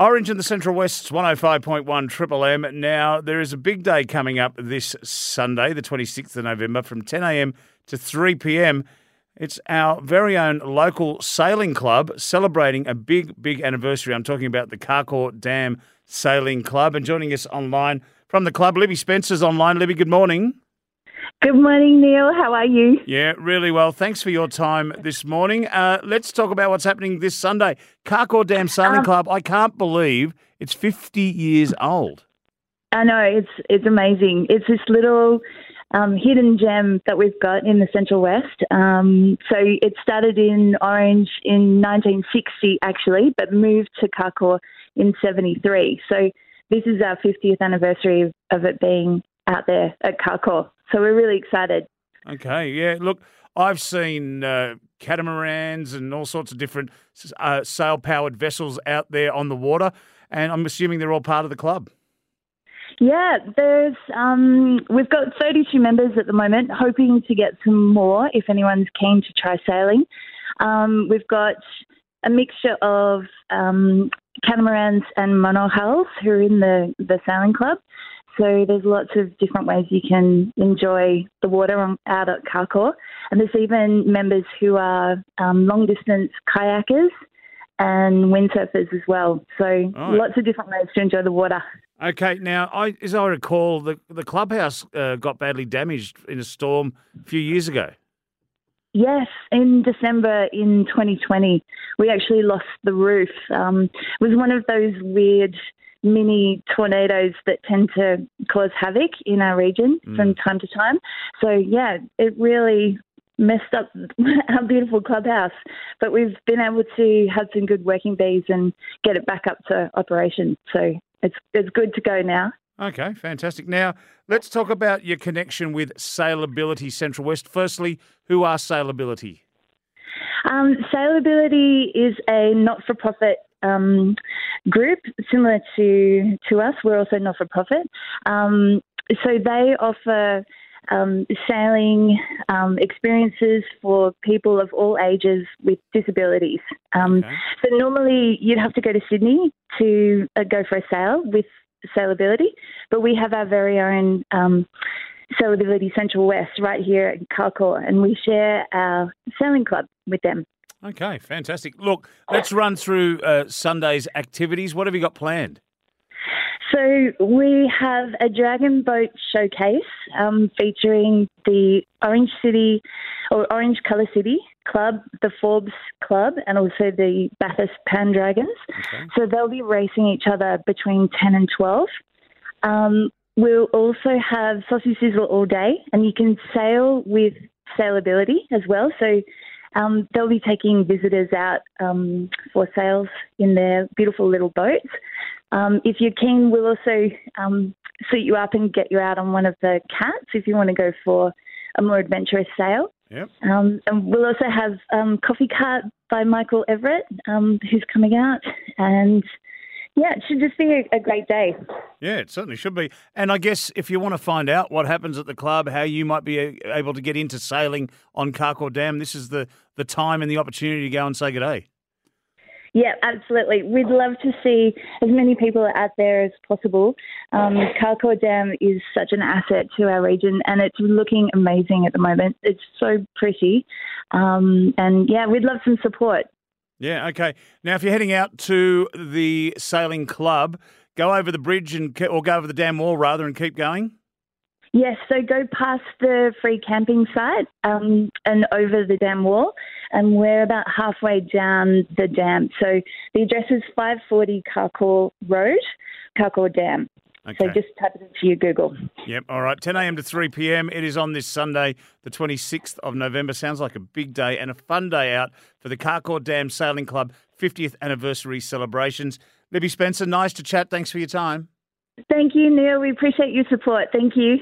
Orange in the Central West, 105.1 Triple M. Now, there is a big day coming up this Sunday, the 26th of November, from 10am to 3pm. It's our very own local sailing club celebrating a big, big anniversary. I'm talking about the Carcoar Dam Sailing Club. And joining us online from the club, Libby Spencer's online. Libby, good morning. Good morning, Neil. How are you? Yeah, really well. Thanks for your time this morning. Uh, let's talk about what's happening this Sunday. Carcoar Dam Sailing Um, Club. I can't believe it's 50 years old. I know it's it's amazing. It's this little um, hidden gem that we've got in the Central West. Um, so it started in Orange in 1960, actually, but moved to Carcoar in 73. So this is our 50th anniversary of, of it being out there at Carcoar. So we're really excited. Okay, yeah. Look, I've seen uh, catamarans and all sorts of different uh, sail powered vessels out there on the water, and I'm assuming they're all part of the club. Yeah, there's um, we've got 32 members at the moment, hoping to get some more if anyone's keen to try sailing. Um, we've got a mixture of um, catamarans and monohulls who are in the, the sailing club. So there's lots of different ways you can enjoy the water out at Carcoar. And there's even members who are um, long distance kayakers and windsurfers as well. So lots of different ways to enjoy the water. Okay, now, I, as I recall, the, the clubhouse uh, got badly damaged in a storm a few years ago. Yes, in December in 2020, we actually lost the roof. Um, it was one of those weird mini tornadoes that tend to cause havoc in our region from time to time. So, yeah, it really messed up our beautiful clubhouse. But we've been able to have some good working bees and get it back up to operation. So, it's, it's good to go now. Okay, fantastic. Now, let's talk about your connection with Sailability Central West. Firstly, who are Sailability? Um, Sailability is a not-for-profit um, group similar to to us. We're also not-for-profit, um, so they offer um, sailing um, experiences for people of all ages with disabilities. Um, Okay. So normally you'd have to go to Sydney to uh, go for a sail with Sailability, but we have our very own. Um, Sailability Central West right here at Carcoar, and we share our sailing club with them. Okay, fantastic. Look, let's run through uh, Sunday's activities. What have you got planned? So we have a dragon boat showcase um, featuring the Orange City or Orange Colour City Club, the Forbes Club, and also the Bathurst Pan Dragons. Okay. So they'll be racing each other between 10 and 12. Um, we'll also have sausage sizzle all day, and you can sail with sailability as well. So um, they'll be taking visitors out um, for sails in their beautiful little boats. Um, if you're keen, we'll also um, suit you up and get you out on one of the cats if you want to go for a more adventurous sail. Yep. Um, and we'll also have um, Coffee Cart by Michael Everett, um, who's coming out. And yeah, it should just be a, a great day. Yeah, it certainly should be. And I guess if you want to find out what happens at the club, how you might be able to get into sailing on Carcoar Dam, this is the, the time and the opportunity to go and say good day. Yeah, absolutely. We'd love to see as many people out there as possible. Um, Dam is such an asset to our region, and it's looking amazing at the moment. It's so pretty, um, and yeah, we'd love some support. Yeah, okay. Now, if you're heading out to the sailing club, go over the bridge and or go over the dam wall rather and keep going. Yes, so go past the free camping site um, and over the dam wall, and we're about halfway down the dam. So the address is 540 Carcoar Road, Carcoar Dam. Okay. So just type it into your Google. Yep. All right. 10 a.m. to 3 p.m. It is on this Sunday, the 26th of November. Sounds like a big day and a fun day out for the Carcoar Dam Sailing Club 50th anniversary celebrations. Libby Spencer, nice to chat. Thanks for your time. Thank you, Neil. We appreciate your support. Thank you.